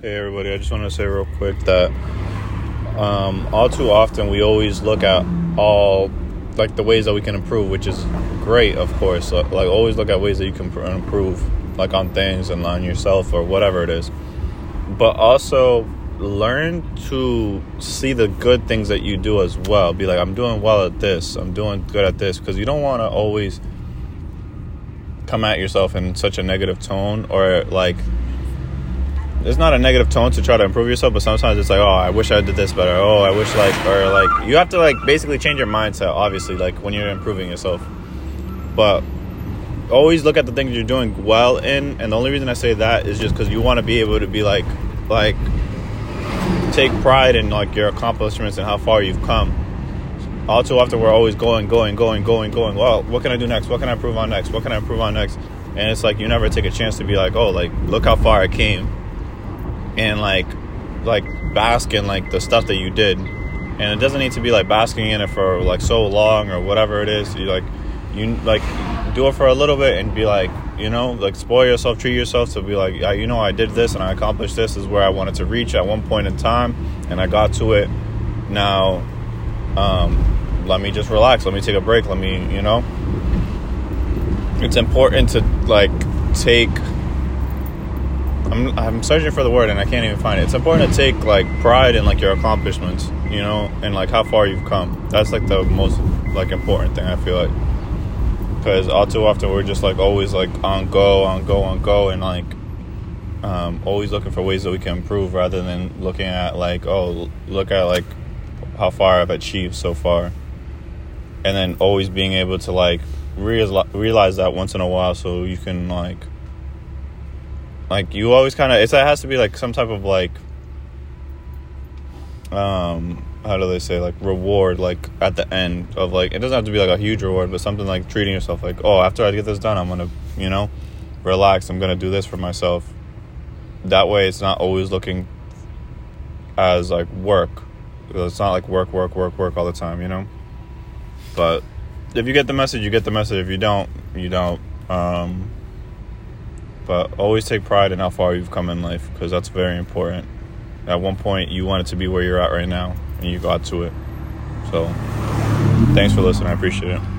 Hey everybody, I just want to say real quick that um, all too often we always look at all like the ways that we can improve, which is great, of course. Like, like always look at ways that you can improve, like on things and on yourself or whatever it is. But also learn to see the good things that you do as well. Be like, I'm doing well at this. I'm doing good at this because you don't want to always come at yourself in such a negative tone or like it's not a negative tone to try to improve yourself, but sometimes it's like, oh, I wish I did this better. Oh, I wish like, or like, you have to like basically change your mindset, obviously, like when you're improving yourself. But always look at the things you're doing well in, and the only reason I say that is just because you want to be able to be like, like, take pride in like your accomplishments and how far you've come. All too often, we're always going, going, going, going, going. Well, what can I do next? What can I improve on next? What can I improve on next? And it's like you never take a chance to be like, oh, like look how far I came and like like bask in like the stuff that you did. And it doesn't need to be like basking in it for like so long or whatever it is. You like you like do it for a little bit and be like you know like spoil yourself treat yourself to be like you know i did this and i accomplished this, this is where i wanted to reach at one point in time and i got to it. Now um let me just relax. Let me take a break. Let me you know. It's important to like take I'm, I'm searching for the word and I can't even find it. It's important to take like pride in like your accomplishments, you know, and like how far you've come. That's like the most like important thing I feel like. Because all too often we're just like always like on go, on go, on go, and like um, always looking for ways that we can improve rather than looking at like oh look at like how far I've achieved so far, and then always being able to like realize realize that once in a while so you can like like you always kind of it has to be like some type of like um how do they say like reward like at the end of like it doesn't have to be like a huge reward but something like treating yourself like oh after i get this done i'm gonna you know relax i'm gonna do this for myself. That way it's not always looking as like work. It's not like work work work work all the time you know? But if you get the message you get the message. If you don't you don't um but always take pride in how far you've come in life because that's very important. At one point, you wanted to be where you're at right now, and you got to it. So, thanks for listening. I appreciate it.